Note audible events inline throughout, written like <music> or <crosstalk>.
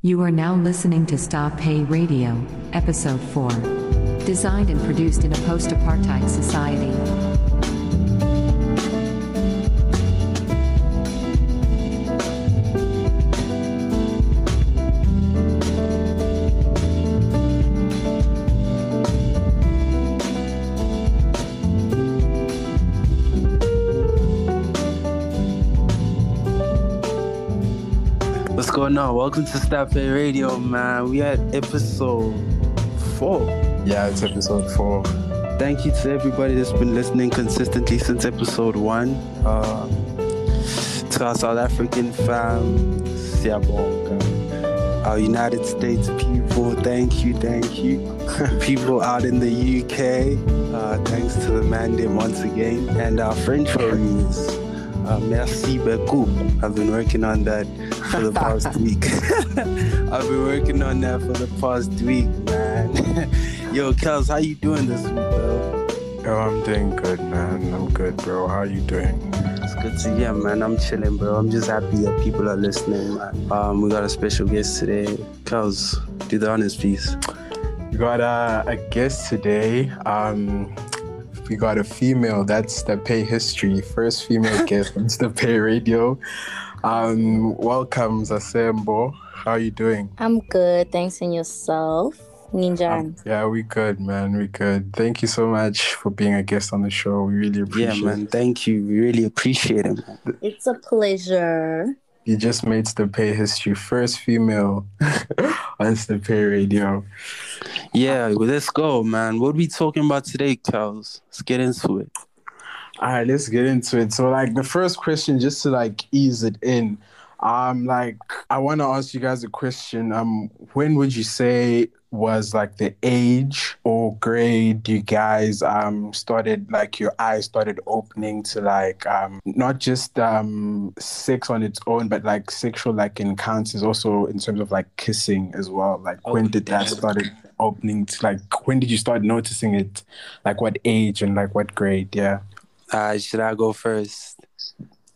You are now listening to Stop Pay Radio, Episode 4. Designed and produced in a post apartheid society. Going on? Welcome to Stop Pay Radio, man. We at episode four. Yeah, it's episode four. Thank you to everybody that's been listening consistently since episode one. Uh, to our South African fam, Siyabonga. Our United States people, thank you, thank you. <laughs> people out in the UK, uh, thanks to the mandate once again. And our French homies, uh, merci beaucoup. I've been working on that for the past <laughs> week. <laughs> I've been working on that for the past week, man. <laughs> Yo, Kels, how you doing this week, bro? Yo, I'm doing good, man. I'm good, bro. How you doing? It's good to hear, man. I'm chilling, bro. I'm just happy that people are listening, man. Um, we got a special guest today. Kels, do the honors, please. We got a, a guest today. Um, we got a female. That's the Pay History. First female guest on the Pay Radio. Um, welcome, Zasembo. How are you doing? I'm good, thanks, and yourself, Ninja. Um, yeah, we good, man. We good. Thank you so much for being a guest on the show. We really appreciate. Yeah, appreciate man. it. Thank you. We really appreciate it, man. it's a pleasure. You just made the Pay History first female <laughs> on the Pay Radio. Yeah, well, let's go, man. What are we talking about today, Kels? Let's get into it. All right, let's get into it. So, like, the first question, just to like ease it in, um, like, I want to ask you guys a question. Um, when would you say was like the age or grade you guys um started like your eyes started opening to like um not just um sex on its own, but like sexual like encounters also in terms of like kissing as well. Like, Oh, when did that damn. started opening to like when did you start noticing it? Like, what age and like what grade? Yeah. Uh, should I go first?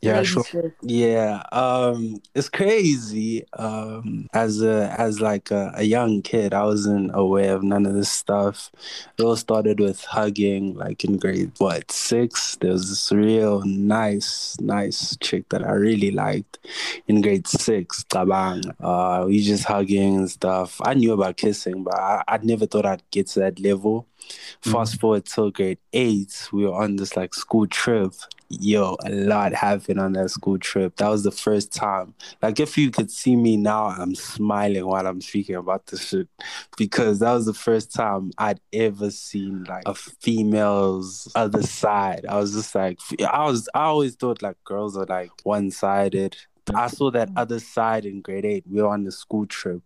Yeah, Ladies sure. first. Yeah, um, it's crazy. Um, as a as like a, a young kid, I wasn't aware of none of this stuff. It all started with hugging, like in grade what six. There was this real nice, nice chick that I really liked in grade six. Tabang. Uh, we just hugging and stuff. I knew about kissing, but I, I never thought I'd get to that level. Fast mm-hmm. forward till grade eight, we were on this like school trip. Yo, a lot happened on that school trip. That was the first time. Like, if you could see me now, I'm smiling while I'm speaking about this shit because that was the first time I'd ever seen like a female's other side. I was just like, I was, I always thought like girls are like one sided. I saw that other side in grade eight. We were on the school trip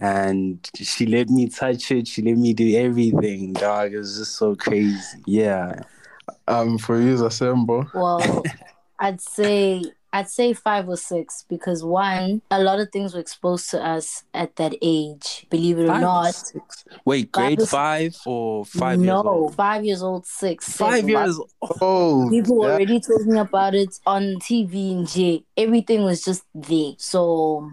and she let me touch it. She let me do everything, dog. It was just so crazy. Yeah. Um, for you, Zasembo. Well, <laughs> I'd say I'd say five or six because one, a lot of things were exposed to us at that age. Believe it or Five not. six? Wait, Five grade or- five or five no, years old? five years old, six. six. Five years old. Oh, People were yeah. already talking about it on TV and J. Everything was just there. So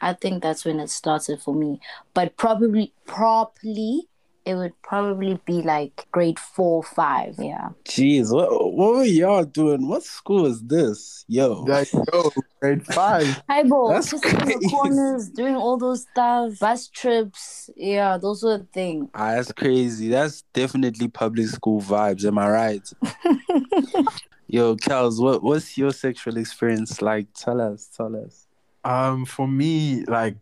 I think that's when it started for me. But probably properly it would probably be like grade four, five. Yeah. Jeez, what, what were y'all doing? What school is this? Yo. Like, yo, grade five. <laughs> Hi, bro. That's Just in the corners, doing all those stuff, bus trips. Yeah, those were the thing. Ah, that's crazy. That's definitely public school vibes. Am I right? <laughs> Yo, Kels, what, what's your sexual experience like? Tell us, tell us. Um, for me, like,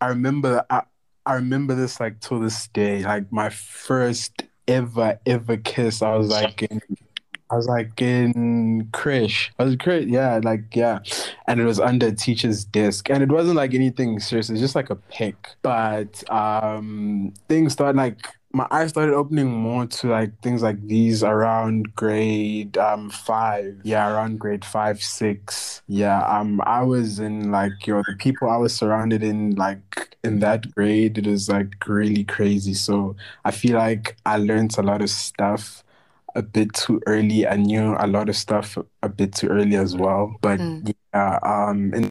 I remember, I, I remember this like till this day. Like my first ever ever kiss. I was like in, I was like in Krish. I was great, yeah, like yeah, and it was under a teacher's desk, and it wasn't like anything serious. It's just like a pick, but um, things started like my eyes started opening more to like things like these around grade um five. Yeah around grade five six. Yeah um i was in like you know the people i was surrounded in like in that grade it was like really crazy. So i feel like i learned a lot of stuff a bit too early. I knew a lot of stuff a bit too early as well. But Mm. yeah um in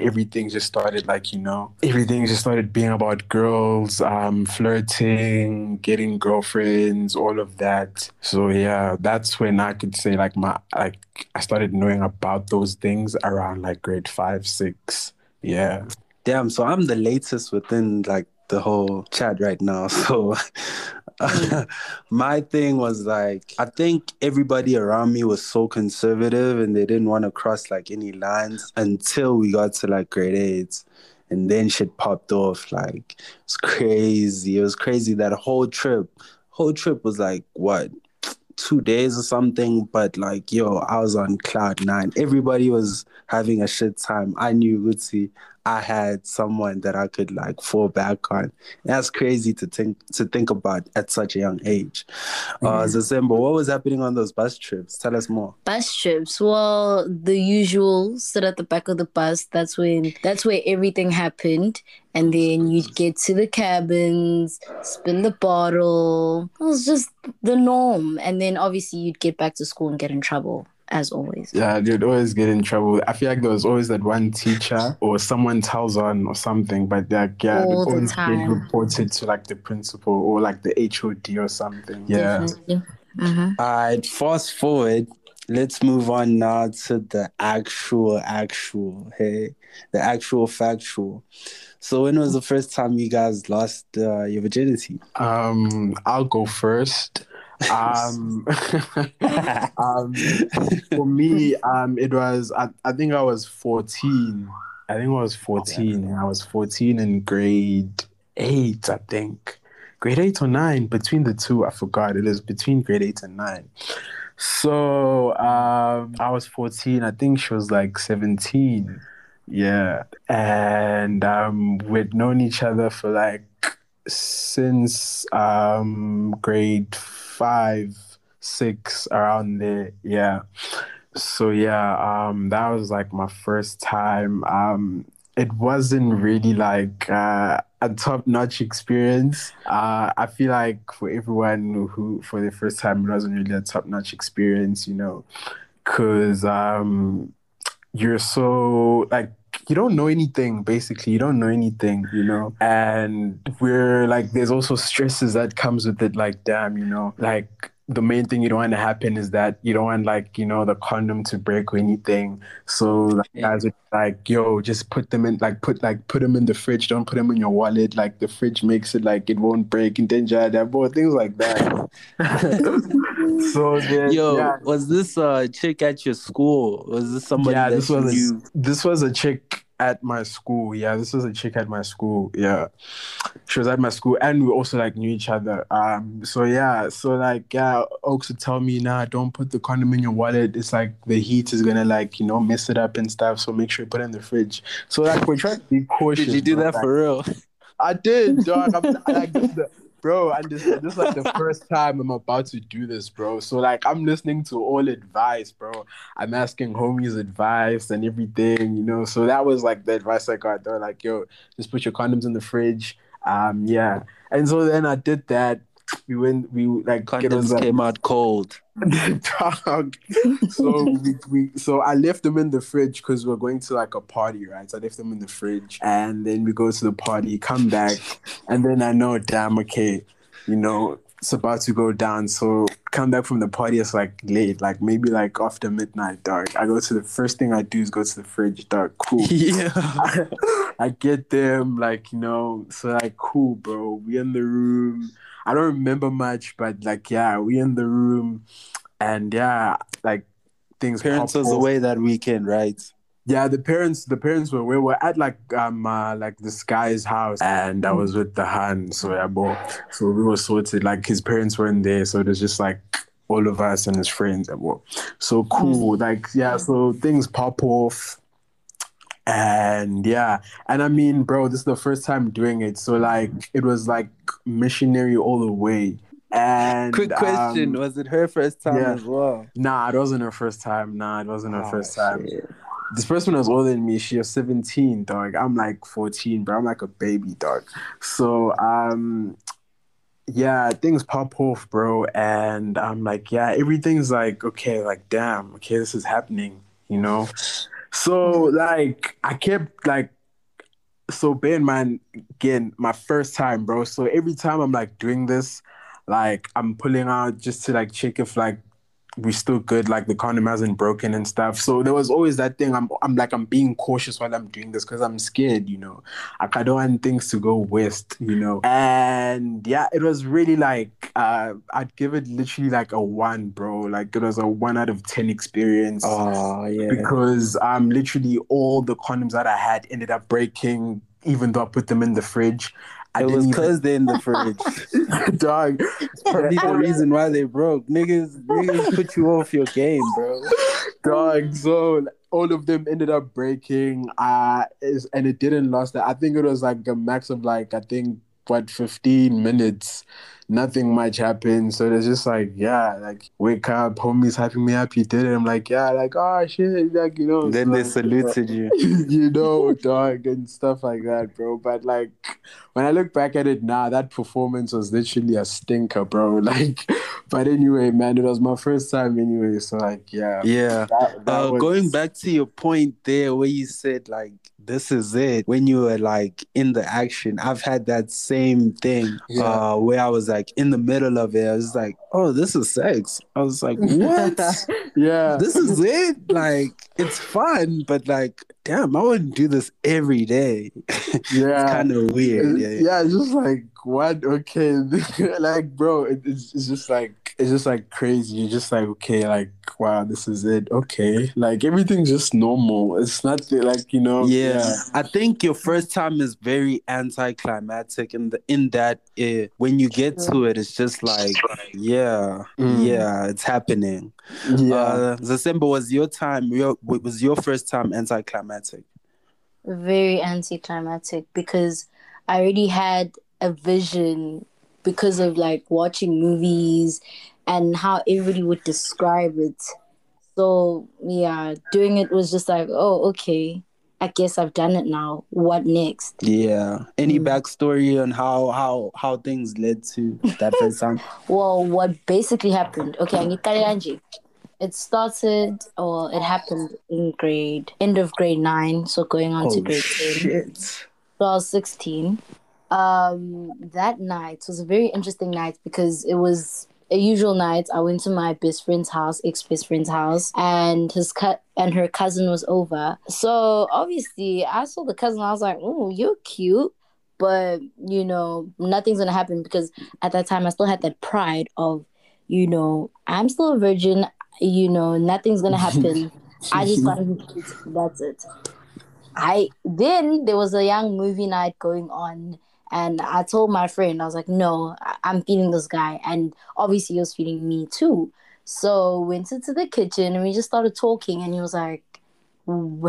everything just started like you know everything just started being about girls um flirting getting girlfriends all of that. So yeah that's when i could say like my like i started knowing about those things around like grade five six. Yeah. Damn, so I'm the latest within like the whole chat right now. <laughs> So mm. <laughs> my thing was like I think everybody around me was so conservative and they didn't want to cross like any lines until we got to like grade eight. And then shit popped off. Like it's crazy. It was crazy that whole trip. Whole trip was like what two days or something, but like, yo, I was on cloud nine. Everybody was having a shit time. I knew Gucci. I had someone that I could like fall back on. That's crazy to think to think about at such a young age. Uh Zazemba, what was happening on those bus trips? Tell us more. Bus trips. Well, the usual sit at the back of the bus. That's when that's where everything happened. And then you'd get to the cabins, spin the bottle. It was just the norm. And then obviously you'd get back to school and get in trouble, as always. Yeah, you'd always get in trouble. I feel like there was always that one teacher or someone tells on or something, but like yeah, All the always get time. reported to like the principal or like the HOD or something. Yeah. Definitely. Mhm. All right, fast forward. Let's move on now to the actual, actual, hey, the actual factual. So, when was the first time you guys lost uh, your virginity? Um, I'll go first. Um, <laughs> <laughs> um, for me, um, it was I, I think I was fourteen. I think I was fourteen. I was fourteen in grade eight. I think grade eight or nine. Between the two, I forgot. It is between grade eight and nine. So um, I was fourteen. I think she was like seventeen. Yeah, and um, we'd known each other for like since um grade five, six, around there. Yeah. So yeah, um that was like my first time. Um it wasn't really like uh, a top-notch experience. Uh I feel like for everyone who for the first time it wasn't really a top-notch experience, you know, because um you're so like you don't know anything basically. You don't know anything you know? And we're like there's also stresses that comes with it like damn you know? Like the main thing you don't want to happen is that you don't want like you know the condom to break or anything. So like guys are like yo just put them in like put like put them in the fridge. Don't put them in your wallet. Like the fridge makes it like it won't break. And then that boy things like that <laughs> <laughs> so then, Yo, yeah, was this a chick at your school? Was this somebody yeah, that this you was knew? a, this was a chick at my school. Yeah, this was a chick at my school. Yeah, she was at my school, and we also like knew each other. Um, so yeah, so like yeah, Oaks would tell me, nah, don't put the condom in your wallet. It's like the heat is gonna like you know mess it up and stuff. So make sure you put it in the fridge. So like we're trying to be cautious. Did you do bro. that Like, for real? I did, dog. I'm like, the, bro, and this, this is like the <laughs> first time I'm about to do this, bro. So like, I'm listening to all advice, bro. I'm asking homies advice and everything, you know. So that was like the advice I got. They're like, yo, just put your condoms in the fridge. Um, yeah. And so then I did that. We went. We like Condoms like, came out cold. <laughs> dog. So we, we so I left them in the fridge because we are going to like a party, right? So I left them in the fridge, and then we go to the party, come back, and then I know, damn, okay, you know, it's about to go down. So come back from the party, it's like late, like maybe like after midnight, dark. I go to the first thing I do is go to the fridge, dark. Cool. <laughs> yeah. <laughs> I get them, like, you know, so like, cool, bro. We in the room. I don't remember much, but like, yeah, we in the room, and yeah, like things. Parents was away that weekend, right? Yeah, the parents, the parents were we were at like um uh, like this guy's house, and I was with the Han, so yeah, bro. So we were sorted. Like his parents weren't there, so it was just like all of us and his friends, and well, so cool. Like yeah, so things pop off. And yeah, and I mean, bro, this is the first time doing it, so like it was like missionary all the way. And Quick question: um, Was it her first time yeah. as well? nah, it wasn't her first time. Nah, it wasn't her Ah, first time shit. This person was older than me. She was 17, dog. I'm like 14, bro. I'm like a baby, dog. So, um, yeah, things pop off, bro. And I'm like, yeah, everything's like, okay, like, damn, okay, this is happening, you know? So like I kept like so bear in mind again, my first time, bro. So every time I'm like doing this, like I'm pulling out just to like check if like we still good, like the condom hasn't broken and stuff. So there was always that thing. I'm I'm like I'm being cautious while I'm doing this because I'm scared, you know. Like I don't want things to go west, you know. And yeah, it was really like uh I'd give it literally like a one, bro. Like it was a one out of ten experience. Oh yeah. Because um literally all the condoms that I had ended up breaking, even though I put them in the fridge. I It was didn't even- because they're in the fridge. <laughs> dog. Probably the reason why they broke. Niggas, niggas put you off your game, bro. dog. So all of them ended up breaking. Uh, is and it didn't last. That I think it was like a max of like I think what fifteen minutes. Nothing much happened. So it's just like yeah, like wake up, homies hyping me up. You did it. I'm like yeah, like oh shit, like you know. Then they saluted you. <laughs> you know, dog, and stuff like that, bro. But like, when I look back at it now, that performance was literally a stinker, bro. <laughs> Like, but anyway, man, it was my first time anyway. So like, yeah, Yeah. that, that Uh, was- going back to your point there where you said like this is it. When you were like in the action i've had that same thing Yeah. uh where i was like in the middle of it. I was like oh this is sex. I was like <laughs> what? Yeah, this is it? Like it's fun but like damn i wouldn't do this every day. <laughs> Yeah, it's kind of weird. Yeah, yeah, it's just like what? Okay, <laughs> like, bro, it, it's, it's just like it's just like crazy. You're just like, okay, like, wow, this is it. Okay, like everything's just normal. It's not like you know, Yeah, I think your first time is very anticlimactic in the in that it, when you get to it, it's just like, yeah, Mm. yeah, it's happening. yeah. Uh, December was your time. Your was your first time anticlimactic. very anticlimactic because I already had a vision because of like watching movies and how everybody would describe it. So yeah, doing it was just like, oh, okay. I guess I've done it now. What next? Yeah. Any Mm. backstory on how how how things led to that first time? <laughs> Well, what basically happened? Okay, ngikale kanje. It started or it happened in grade end of grade nine, so going on to oh grade ten. shit! So I was 16. Um, that night was a very interesting night because it was a usual night. I went to my best friend's house, ex best friend's house, and his cut and her cousin was over. So obviously, I saw the cousin. I was like, "Oh, you're cute," but you know, nothing's gonna happen because at that time I still had that pride of, you know, I'm still a virgin. You know, nothing's gonna happen. <laughs> I just got to <laughs> be cute. That's it. I then there was a young movie night going on, and I told my friend I was like, "No, I- I'm feeling this guy," and obviously he was feeling me too. So went into the kitchen and we just started talking, and he was like,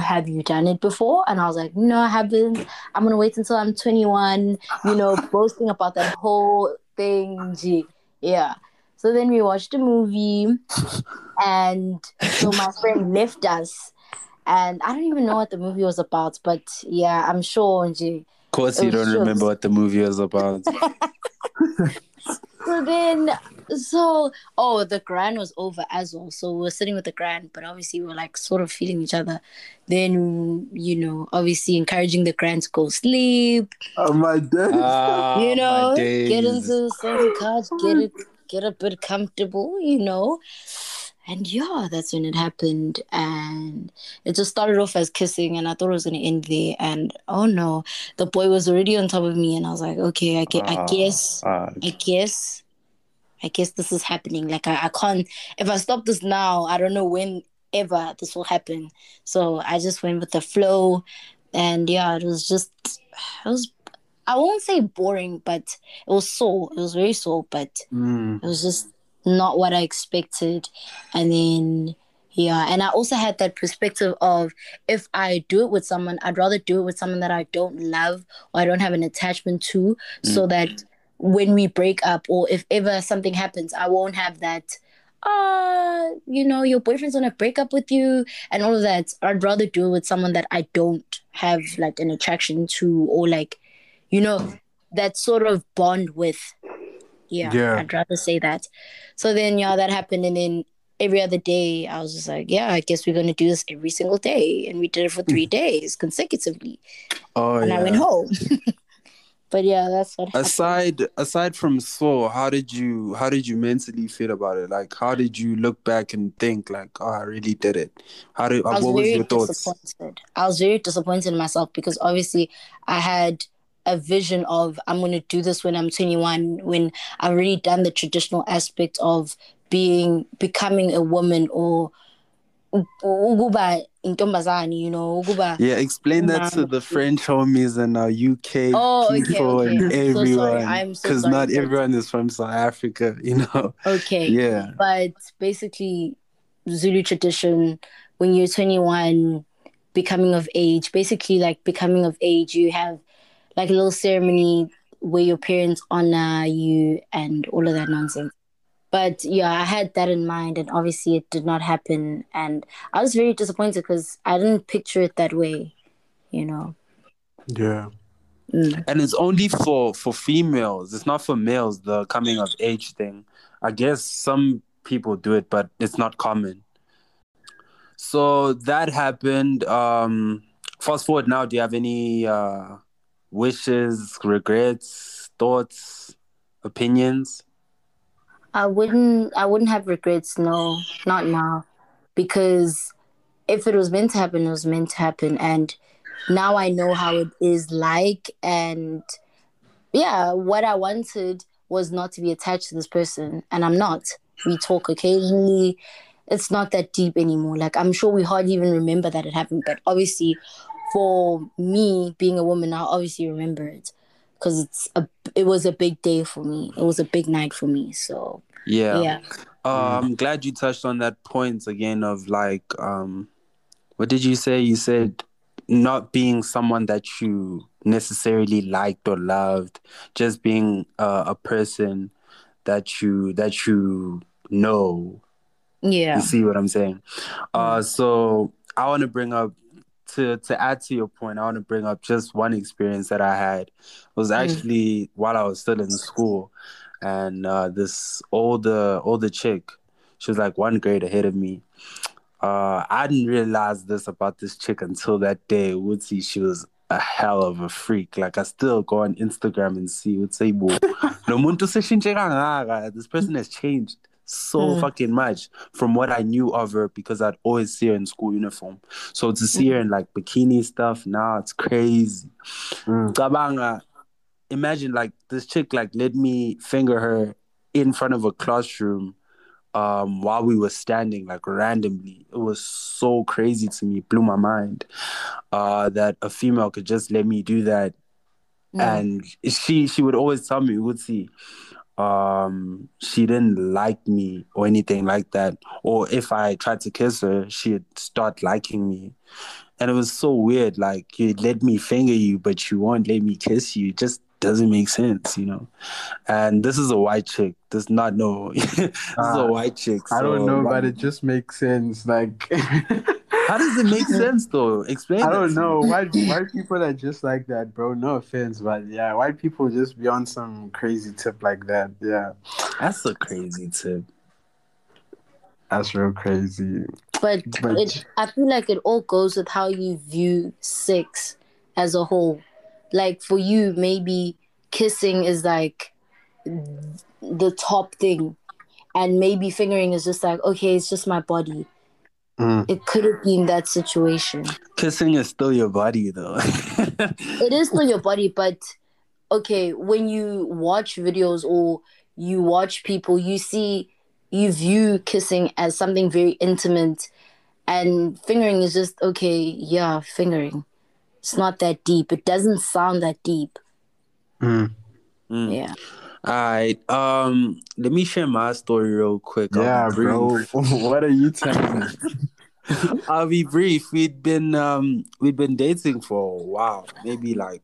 "Have you done it before?" And I was like, "No, I haven't. I'm gonna wait until I'm 21." You know, <laughs> boasting about that whole thing. Gee, yeah. So then we watched a movie, and so my friend left us and I don't even know what the movie was about, but yeah, I'm sure. Nje. Of course, you don't just- remember what the movie was about. <laughs> So then, so oh, the grand was over as well. So we were sitting with the grand, but obviously we were like sort of feeling each other. Then you know, obviously encouraging the grand to go sleep. Oh my god. Ah, you know, my get into the sofa couch, get it, get a bit comfortable. You know. And yeah, that's when it happened. And it just started off as kissing, and I thought it was going to end there. And oh no, the boy was already on top of me, and I was like, okay, I, ge- I Ah, guess, ah, I guess, I guess this is happening. Like, I, I can't, if I stop this now, I don't know when ever this will happen. So I just went with the flow. And yeah, it was just, it was, I won't say boring, but it was sore. It was very sore, but Mm. it was just not what I expected. And then, yeah, and I also had that perspective of if I do it with someone, I'd rather do it with someone that I don't love or I don't have an attachment to, so that when we break up or if ever something happens, I won't have that. Uh, you know, your boyfriend's gonna break up with you and all of that. I'd rather do it with someone that I don't have like an attraction to or like, you know, that sort of bond with. Yeah, Yeah. I'd rather say that. So then, yeah, that happened, and then every other day, I was just like, yeah, I guess we're gonna do this every single day, and we did it for three hmm. days consecutively, Oh and yeah. I went home. <laughs> but yeah, that's what happened. aside aside from Saw, how did you how did you mentally feel about it? Like how did you look back and think like, oh, I really did it? How did I was what was your thoughts? disappointed. I was very disappointed in myself because obviously I had a vision of I'm going to do this when I'm 21 when I've already done the traditional aspect of being becoming a woman or ukuba intombazane, you know, ukuba Yeah, explain that to the French homies and uh, UK Oh, people okay. and I'm so everyone. I'm so Because not everyone is from South Africa, <laughs> you know. okay. Yeah. but basically Zulu tradition when you're 21 becoming of age basically like becoming of age you have like a little ceremony where your parents honor you and all of that nonsense but yeah I had that in mind and obviously it did not happen and I was very disappointed because I didn't picture it that way you know Yeah. Mm. And it's only for for females. It's not for males. The coming of age thing. I guess some people do it, but it's not common. So that happened. Um, fast forward now. Do you have any uh, wishes, regrets, thoughts, opinions? I wouldn't I wouldn't have regrets, no, not now. Because if it was meant to happen, it was meant to happen. And now I know how it is like and yeah, what I wanted was not to be attached to this person and I'm not. We talk occasionally. It's not that deep anymore. Like I'm sure we hardly even remember that it happened, but obviously for me being a woman, I'll obviously remember it because it's a it was a big day for me. It was a big night for me. So Yeah. yeah. Uh, I'm glad you touched on that point again of like, um, what did you say? You said not being someone that you necessarily liked or loved, just being uh, a person that you that you know. Yeah. You see what I'm saying? Uh, so I want to bring up to to add to your point. I want to bring up just one experience that I had. It was actually while I was still in school, and uh, this older older chick, she was like one grade ahead of me. Uh, I didn't realize this about this chick until that day. Would see she was a hell of a freak. Like I still go on Instagram and see would say, "Bo, lo <laughs> muntu seshintshe kangaka." This person has changed so Mm. fucking much from what I knew of her because I'd always see her in school uniform. So to see her in like bikini stuff now, it's crazy. Mm. Imagine like this chick like let me finger her in front of a classroom um while we were standing like randomly it was so crazy to me blew my mind uh that a female could just let me do that Mm. and she she would always tell me would see um she didn't like me or anything like that. Or if i tried to kiss her she'd start liking me. And it was so weird like you let me finger you but you won't let me kiss you. It just doesn't make sense you know? And this is a white chick. Does not know <laughs> this is Ah, a white chick I don't know, like, but it just makes sense. Like <laughs> how does it make sense though explain I don't to know. me. White white people are just like that, bro. No offense, but yeah, white people just be on some crazy tip like that. Yeah. that's a crazy tip That's real crazy. But, But- it, I feel like it all goes with how you view sex as a whole. Like for you, maybe kissing is like the top thing, and maybe fingering is just like okay, it's just my body. Mm. It could have been that situation. kissing is still your body though <laughs> It is still your body, but okay, when you watch videos or you watch people, you see you view kissing as something very intimate and fingering is just okay, yeah, fingering. It's not that deep. It doesn't sound that deep. Mm. Mm. Yeah. All right. Um, let me share my story real quick. Yeah, bro. <laughs> what are you telling me? <laughs> <laughs> I'll be brief. We'd been um we'd been dating for a while, maybe like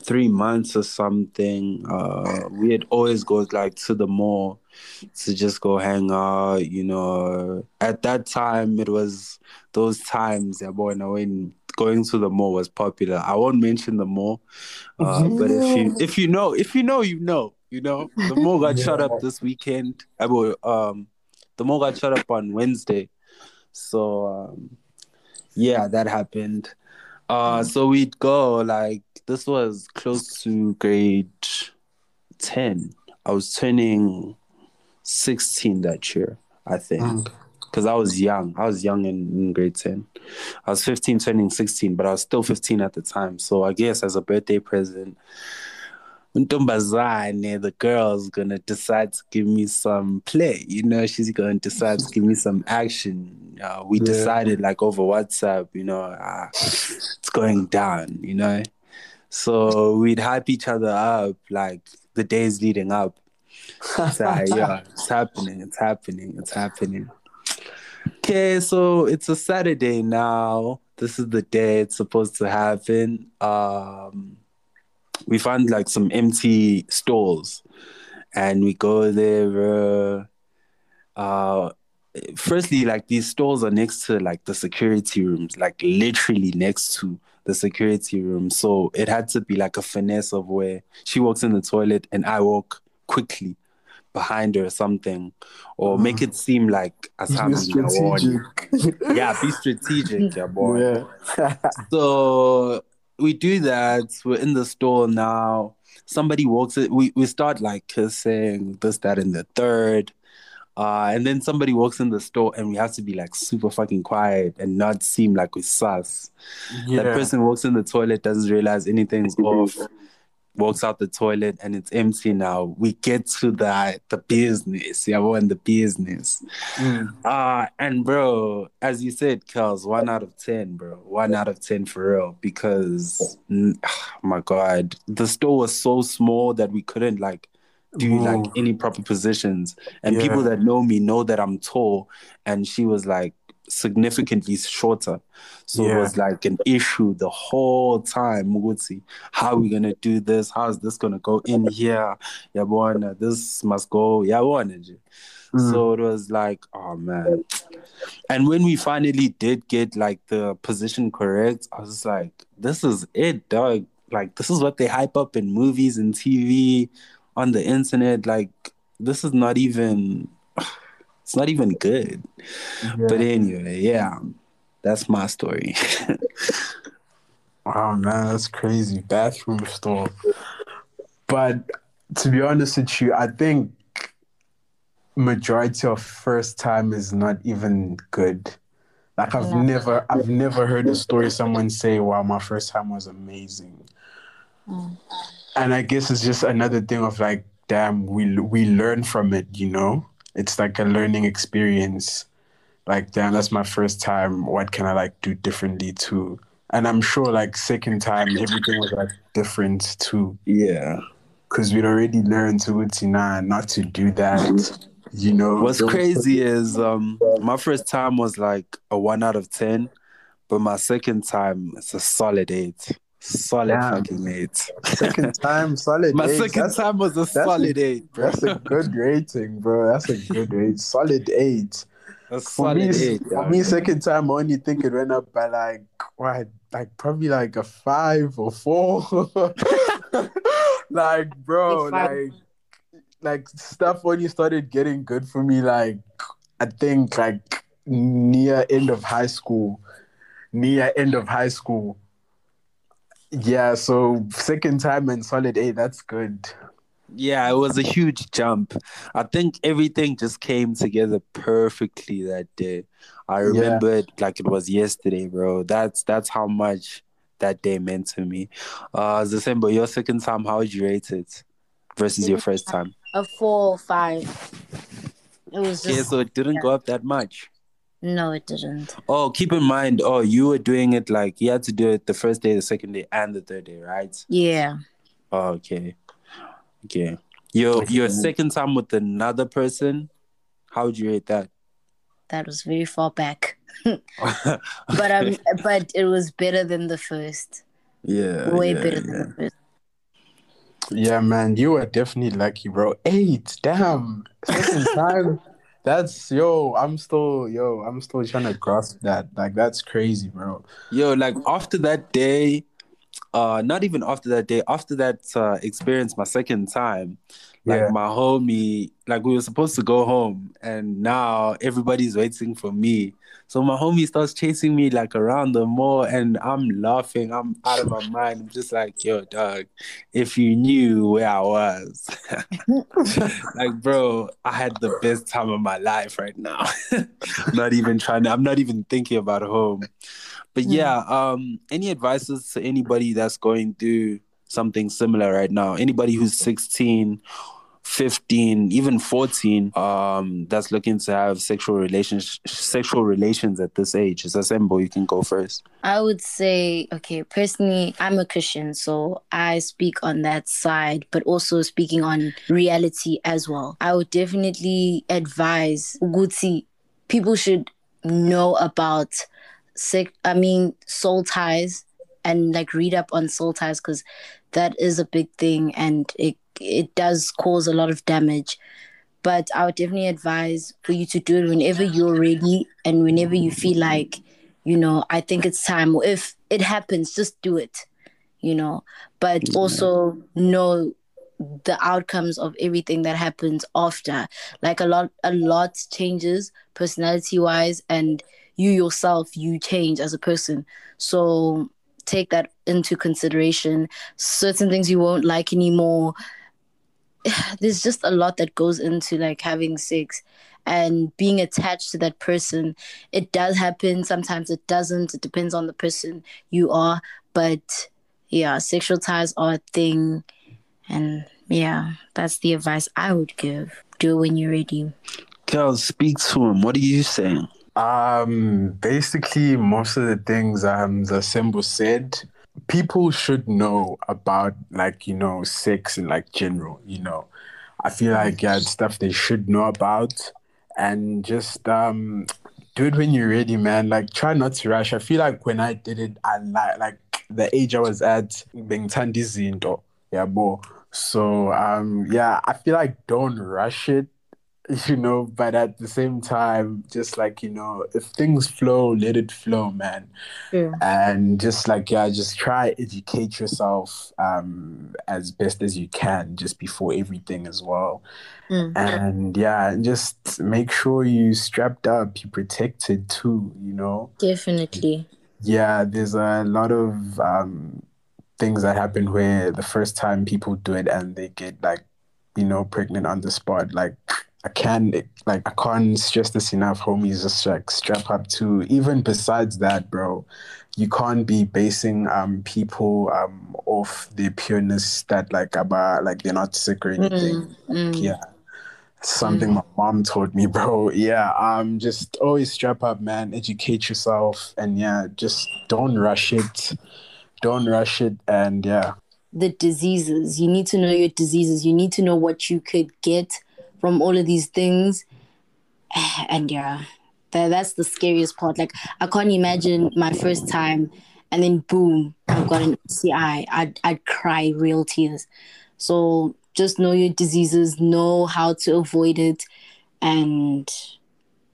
three months or something. Uh, we'd always go like to the mall to just go hang out. You know, at that time it was those times, yeah, boy. When going to the mall was popular. I won't mention the mall, uh, but if you if you know if you know you know you know the mall got shut up this weekend. About um the mall got shut up on Wednesday. So um, yeah, that happened. Uh, so we'd go like this was close to grade ten. I was turning sixteen that year, I think, Mm. because I was young. I was young in, in grade ten. I was fifteen, turning sixteen, but I was still fifteen at the time. So I guess as a birthday present, Ntombazane, the girl's gonna decide to give me some play. You know, she's gonna decide to give me some action. Uh, we Yeah. decided like over WhatsApp, you know, uh, it's going down. You know, so we'd hype each other up like the days leading up. So, yeah, <laughs> it's happening. It's happening. It's happening. Okay, so it's a Saturday now. This is the day it's supposed to happen. Um, we found like some empty stalls, and we go there. Uh, uh, firstly, like these stalls are next to like the security rooms, like literally next to the security room. So it had to be like a finesse of where she walks in the toilet and I walk quickly behind her or something, or make it seem like as strategic. yeah, be strategic, yeah, <laughs> boy. Yeah. So we do that. We're in the store now. Somebody walks in. We we start like kissing, this, that, and the third. Uh, and then somebody walks in the store and we have to be like super fucking quiet and not seem like we're sus. That person walks in the toilet, doesn't realize anything's off, walks out the toilet and it's empty now. We get to the the business. Yeah, we're in the business. Mm. Uh and bro, as you said, Kels, one out of ten, bro. One out of ten for real. Because oh <sighs> my god, the store was so small that we couldn't like do like any proper positions. And Yeah. people that know me know that I'm tall, and she was like significantly shorter. So it was like an issue the whole time. Muguzi, how are we gonna do this? How is this gonna go in here? Yabona, this must go. Yabona. Mm. So it was like, oh man. And when we finally did get like the position correct, I was like, this is it, dog. Like this is what they hype up in movies and TV, on the internet. Like this is not even it's not even good. But anyway, yeah. That's my story. Wow, man, that's crazy. Bathroom store. But to be honest with you, I think majority of first time is not even good. Like I've Yeah. never I've never heard a story someone say, Wow, my first time was amazing. Mm. And I guess it's just another thing of like, damn, we we learn from it, you know? It's like a learning experience. Like, damn, that's my first time. What can I like do differently too? And I'm sure like second time everything was like different too. yeah. Because we'd already learned to Utina not to do that. You know. What's crazy is um my first time was like a one out of ten, but my second time it's a solid eight. Solid Damn. fucking eight. Second <laughs> time solid. My eight. second That's- time was a solid eight, bro. That's a good rating, bro. That's a good <laughs> rate. Solid eight. A For solid me, eight. for dog. me, second time I only think it went up by like what, like probably like a five or four. <laughs> like, bro, Like like, like stuff only started getting good for me. Like, I think like near end of high school, near end of high school. Yeah, so second time and solid eight, that's good. Yeah, it was a huge jump. I think everything just came together perfectly that day. I remember it like it was yesterday, bro. That's that's how much that day meant to me. Uh December, your second time, how would you rate it versus your first time? A four or five. It was Okay, just so it didn't go up that much. No, it didn't. Oh, keep in mind, oh, you were doing it like you had to do it the first day, the second day, and the third day, right? Yeah. Oh, okay. Okay. Your your second time with another person, how would you rate that? That was very far back. <laughs> <laughs> But um but it was better than the first. yeah. Way yeah, better yeah. than the first. Yeah, man, you are definitely lucky, bro. Eight, damn. Second <laughs> time. That's yo. I'm still yo. I'm still trying to grasp that. Like that's crazy, bro. Yo, like after that day, uh, not even after that day, after that uh, experience, my second time, like Yeah. my homie, like we were supposed to go home, and now everybody's waiting for me. So my homie starts chasing me like around the mall, and I'm laughing. I'm out of my <laughs> mind. I'm just like, yo, dog, if you knew where I was, <laughs> like, bro, I had the best time of my life right now. <laughs> not even trying to. I'm not even thinking about home. But yeah, um, any advices to anybody that's going through something similar right now? Anybody who's 16, 15, even 14, um, that's looking to have sexual relations sexual relations at this age. Is Asembo, you can go first. I would say, okay, personally, I'm a Christian, so I speak on that side, but also speaking on reality as well. I would definitely advise Uguti, people should know about sex, I mean, soul ties and like read up on soul ties because that is a big thing and it it does cause a lot of damage. But I would definitely advise for you to do it whenever you're ready and whenever you feel like you know, I think it's time. Or if it happens, just do it, you know. But also know the outcomes of everything that happens after. Like a lot, a lot changes personality wise, and you yourself, you change as a person. So take that into consideration. Certain things you won't like anymore. <sighs> There's just a lot that goes into like having sex and being attached to that person it does happen sometimes it doesn't it depends on the person you are but yeah sexual ties are a thing and yeah that's the advice i would give do it when you're ready Girl, speak to him. What are you saying? Um, basically, most of the things um the symbol said, people should know about like you know sex and like general. You know, I feel like yeah, it's stuff they should know about, and just um do it when you're ready, man. Like try not to rush. I feel like when I did it, I like like the age I was at, being into yeah, bo. So um yeah, I feel like don't rush it <laughs> you know, but at the same time, just like, you know, if things flow, let it flow, man. Yeah. And just like, yeah, just try educate yourself um as best as you can just before everything as well. Mm. And yeah, and just make sure you strapped up, you protected too, you know. definitely Yeah, there's a lot of um things that happen where the first time people do it and they get like, you know, pregnant on the spot. Like I can't like I can't stress this enough, homies. Just like strap up to even besides that, bro. You can't be basing um people um off their pureness that like about like they're not sick or anything. Mm, mm. Yeah. Something my mom told me, <laughs> bro. Yeah, um just always strap up, man. Educate yourself and yeah, just don't rush it. Don't rush it and yeah. the diseases you need to know your diseases you need to know what you could get from all of these things. <sighs> And yeah that, that's the scariest part. Like i can't imagine my first time and then boom i've got an ci i'd, I'd cry real tears. So just know your diseases know how to avoid it and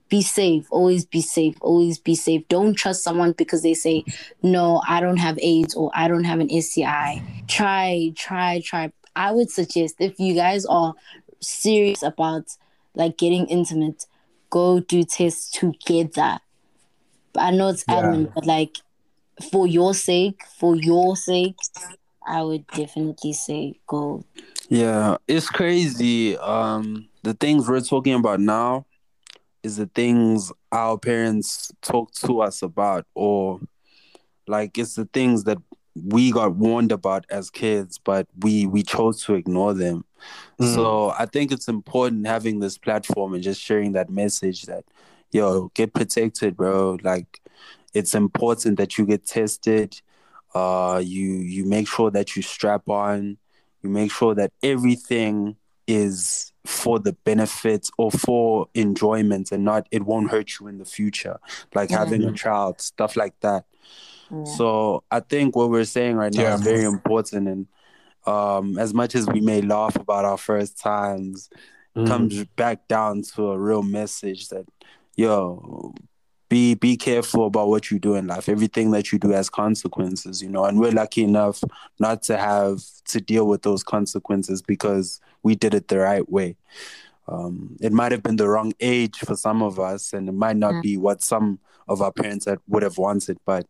be safe always be safe always be safe. Don't trust someone because they say no i don't have aids or i don't have an sti try try try. I would suggest if you guys are serious about like getting intimate go do tests together but i know it's Yeah. admin but like for your sake for your sake i would definitely say go Yeah, it's crazy. Um, the things we're talking about now is the things our parents talk to us about, or like it's the things that we got warned about as kids, but we we chose to ignore them. Mm. So I think it's important having this platform and just sharing that message that, yo, get protected, bro. Like, it's important that you get tested. Uh, you you make sure that you strap on. You make sure that everything is for the benefits or for enjoyment and not it won't hurt you in the future, like having a child, stuff like that. Yeah. So I think what we're saying right now Yeah. is very important. And um, as much as we may laugh about our first times, Mm. comes back down to a real message that, yo, be be careful about what you do in life. Everything that you do has consequences, you know. And we're lucky enough not to have to deal with those consequences because we did it the right way. Um, it might have been the wrong age for some of us, and it might not Mm. be what some of our parents had, would have wanted, but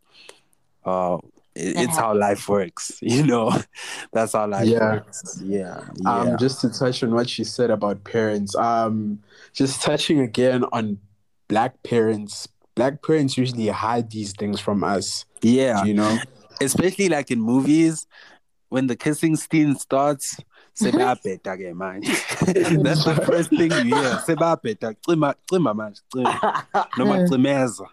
uh, it, it's how life works, <laughs> you know. That's how life Yeah. works. Yeah, yeah. Um, just to touch on what she said about parents, um, just touching again on black parents. Black parents usually hide these things from us, yeah. you know. especially like in movies when the kissing scene starts sebapeta ke manje <laughs> that's the first thing you hear sebapeta cima cima manje cima noma hmm. cimeza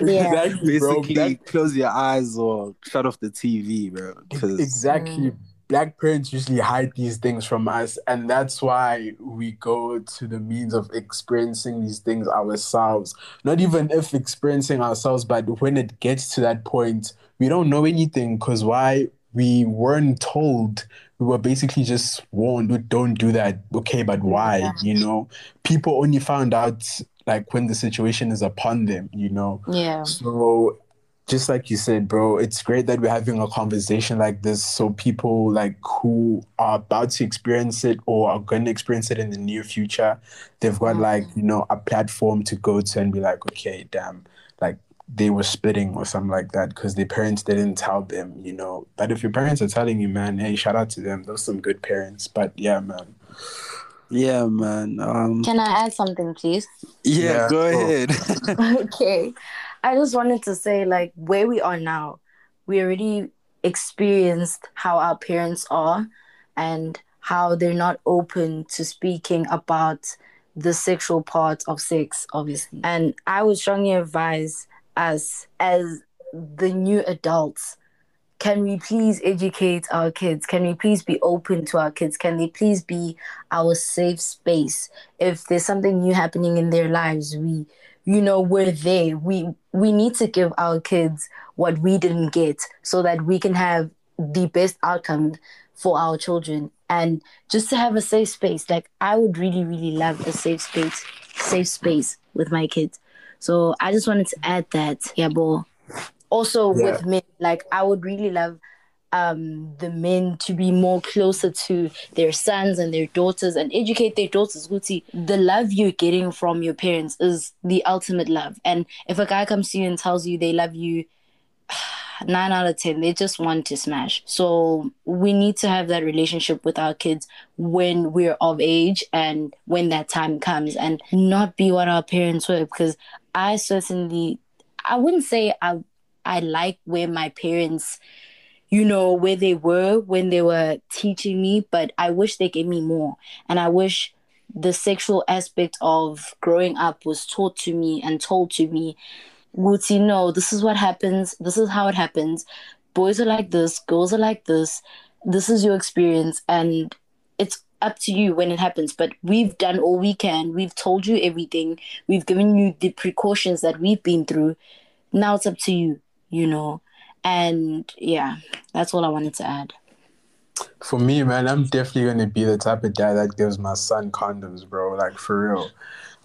Yeah. <laughs> Exactly, bro. basically close your eyes or shut off the TV bro 'cause- Exactly. Hmm. Black parents usually hide these things from us, and that's why we go to the means of experiencing these things ourselves. Not even if experiencing ourselves, but when it gets to that point, we don't know anything because why? We weren't told. We were basically just warned, "Oh, don't do that. Okay, but why? You know, people only found out like when the situation is upon them, you know. Yeah. So, just like you said, bro, it's great that we're having a conversation like this so people like who are about to experience it or are going to experience it in the near future, they've got like, you know, a platform to go to and be like, okay, damn, like they were splitting or something like that because their parents didn't tell them, you know. But if your parents are telling you, man, hey, shout out to them. Those some good parents. But yeah, man. yeah man um Can I add something, please? yeah, Yeah, go cool. ahead <laughs> <laughs> okay. I just wanted to say, like, where we are now, we already experienced how our parents are and how they're not open to speaking about the sexual part of sex, obviously. And I would strongly advise us as the new adults can we please educate our kids? Can we please be open to our kids? Can they please be our safe space? If there's something new happening in their lives, we you know we're there we we need to give our kids what we didn't get so that we can have the best outcome for our children and just to have a safe space like i would really really love a safe space safe space with my kids so i just wanted to add that. Yeah boy also Yeah. with men like i would really love um the men to be more closer to their sons and their daughters and educate their daughters. Guti, the love you're getting from your parents is the ultimate love. And if a guy comes to you and tells you they love you <sighs> nine out of ten they just want to smash. So we need to have that relationship with our kids when we're of age and when that time comes and not be what our parents were because i certainly i wouldn't say i i like where my parents you know where they were when they were teaching me but i wish they gave me more and i wish the sexual aspect of growing up was taught to me and told to me Guti, no, this is what happens. This is how it happens. Boys are like this, girls are like this. This is your experience, and it's up to you when it happens. But we've done all we can. We've told you everything. We've given you the precautions that we've been through. Now it's up to you, you know. And yeah, that's all I wanted to add. For me, man, I'm definitely gonna be the type of dad that gives my son condoms, bro. Like for real.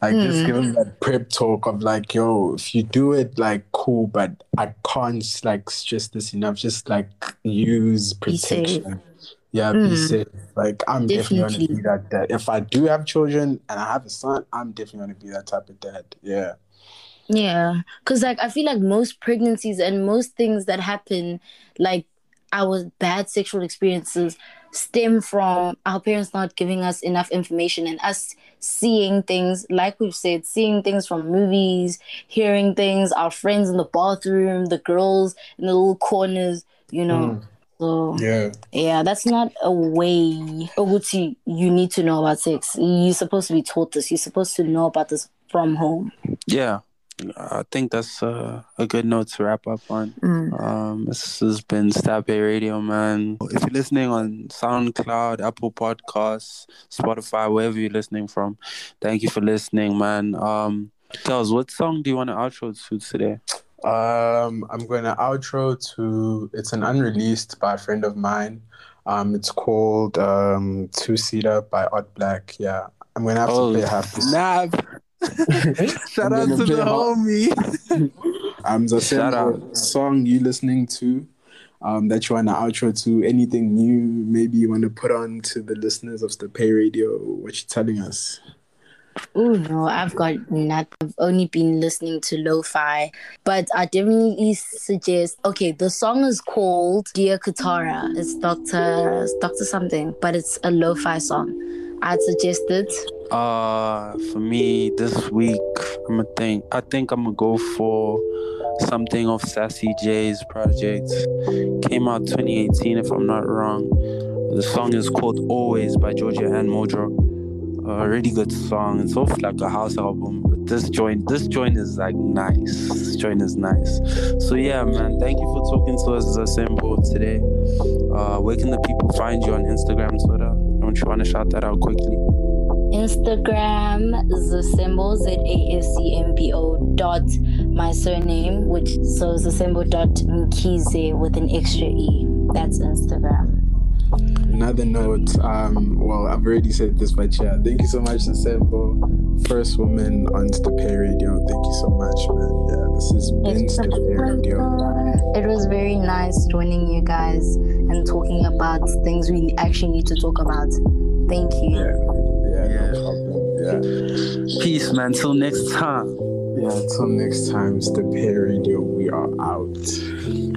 Like just mm. give him that prep talk of like, yo, if you do it, like cool, but I can't like stress this enough. Just like use protection. Yeah, be mm-hmm. safe. Like I'm definitely, Definitely. gonna be that dad. If I do have children and I have a son, I'm definitely gonna be that type of dad. Yeah. Yeah, because like I feel like most pregnancies and most things that happen, like our bad sexual experiences, stem from our parents not giving us enough information and us seeing things, like we've said, seeing things from movies, hearing things, our friends in the bathroom, the girls in the little corners, you know. Mm. So Yeah. yeah, that's not a way. Oguti, you need to know about sex. You're supposed to be taught this. You're supposed to know about this from home. yeah i think that's uh, a good note to wrap up on Mm. Um, this has been Stab Bay Radio, man. If you're listening on SoundCloud, Apple Podcasts, Spotify, wherever you're listening from, thank you for listening, man. Um, Charles, what song do you want to outro to today? Um, I'm going to outro to it's an unreleased by a friend of mine. Um, it's called um Two Seater by Odd Black. Yeah, I'm gonna have to Oh, play half this. snap! <laughs> Shout out gonna the homie. <laughs> Um, the Shout same song you listening to, um, that you want to outro to, anything new, maybe you want to put on to the listeners of the Pay Radio, what you telling us? Oh no, I've got not. I've only been listening to lo-fi, but I definitely suggest. Okay, the song is called "Dear Katara." It's Doctor Doctor something, but it's a lo-fi song. I'd suggest it. Uh, for me this week, I'm gonna think. I think I'm gonna go for something of Sassy J's project. Came out 2018, if I'm not wrong. The song is called "Always" by Georgia Anne Muldrow. A really good song. It's off like a house album, but this joint, this joint is like nice. This joint is nice. So yeah, man. Thank you for talking to us, Zasembo, today. Uh, where can the people find you on Instagram, Twitter? Don't you want to shout that out quickly? Instagram the symbol Z A S C M B O dot my surname, which so Zasembo dot Mkize with an extra e. That's Instagram. Another note, um, well, I've already said this, but yeah, thank you so much, Nsembo, first woman on the Pay Radio. Thank you so much, man. Yeah, this has been It's a the Pay Radio. It was very nice joining you guys and talking about things we actually need to talk about. Thank you. Yeah, yeah, Yeah. no problem. Yeah. Peace, man. Till next time. Yeah, till next time, it's the Pay Radio. We are out.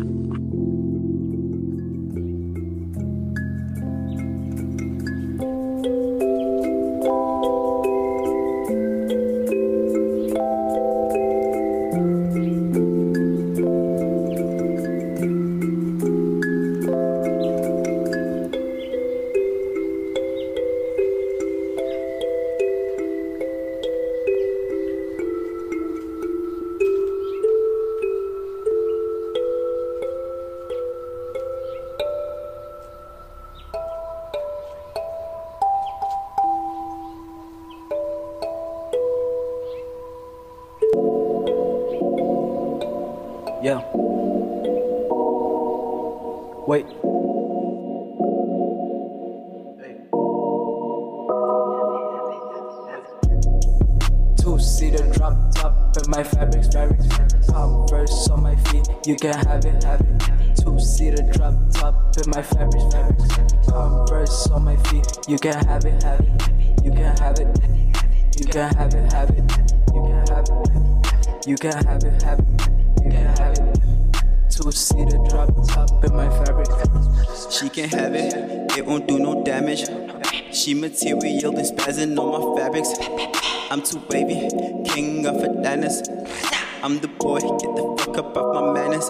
You can have it, have it. Two seater drop top in my fabrics, um, fabrics. Converse on my feet, you can have it, have it. You can have it, you can have it, have it. You can have it, you can have it, have it. You can have it. Two seater drop top in my fabric. She can have it, it won't do no damage. She material and spazzing on my fabrics. I'm too wavy, king of a bananas. I'm the boy, get the fuck up off my manners.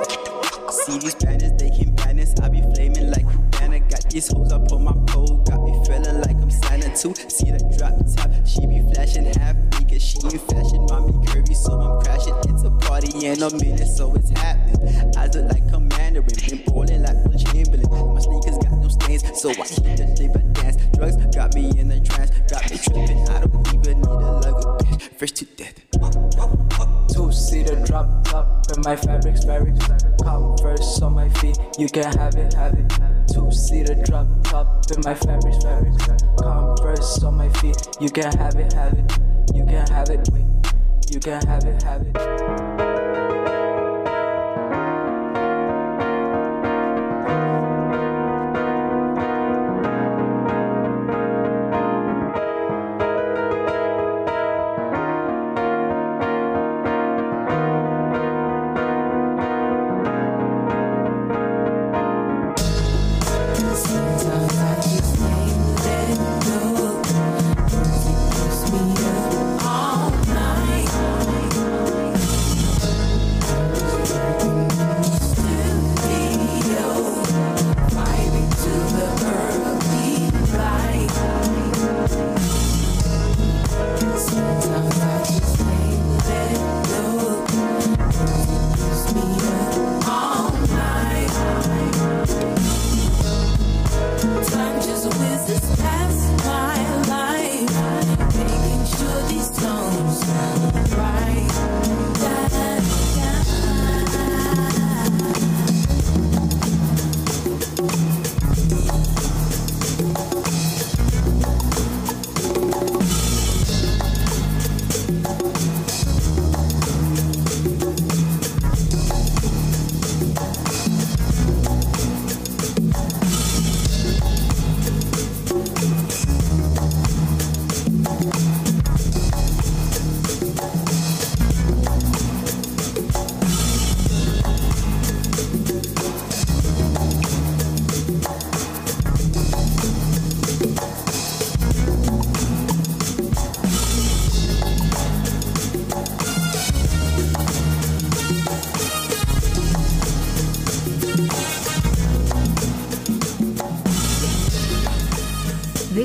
See these banners, they can balance. I be flaming like banner. Got these hoes up on my pole, got me feeling like I'm Santa too. See the drop top, she be flashing half naked. She in fashion, mommy curvy, so I'm crashing. It's a party in a minute, so it's happening. Eyes look like a mandarin, been ballin' like Wilt Chamberlain. My sneakers got no stains, so I hit the shape of dance. Drugs got me in a trance, got me tripping. I don't even need a luggage, fresh to death. Two seater drop top in my fabrics, fabrics. Converse on my feet, you can have it, have it. Two seater drop top in my fabrics, fabrics. Converse on my feet, you can have it, have it. You can have it, you can have it, have it.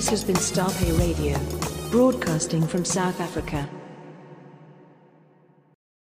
This has been Starpay Radio, broadcasting from South Africa.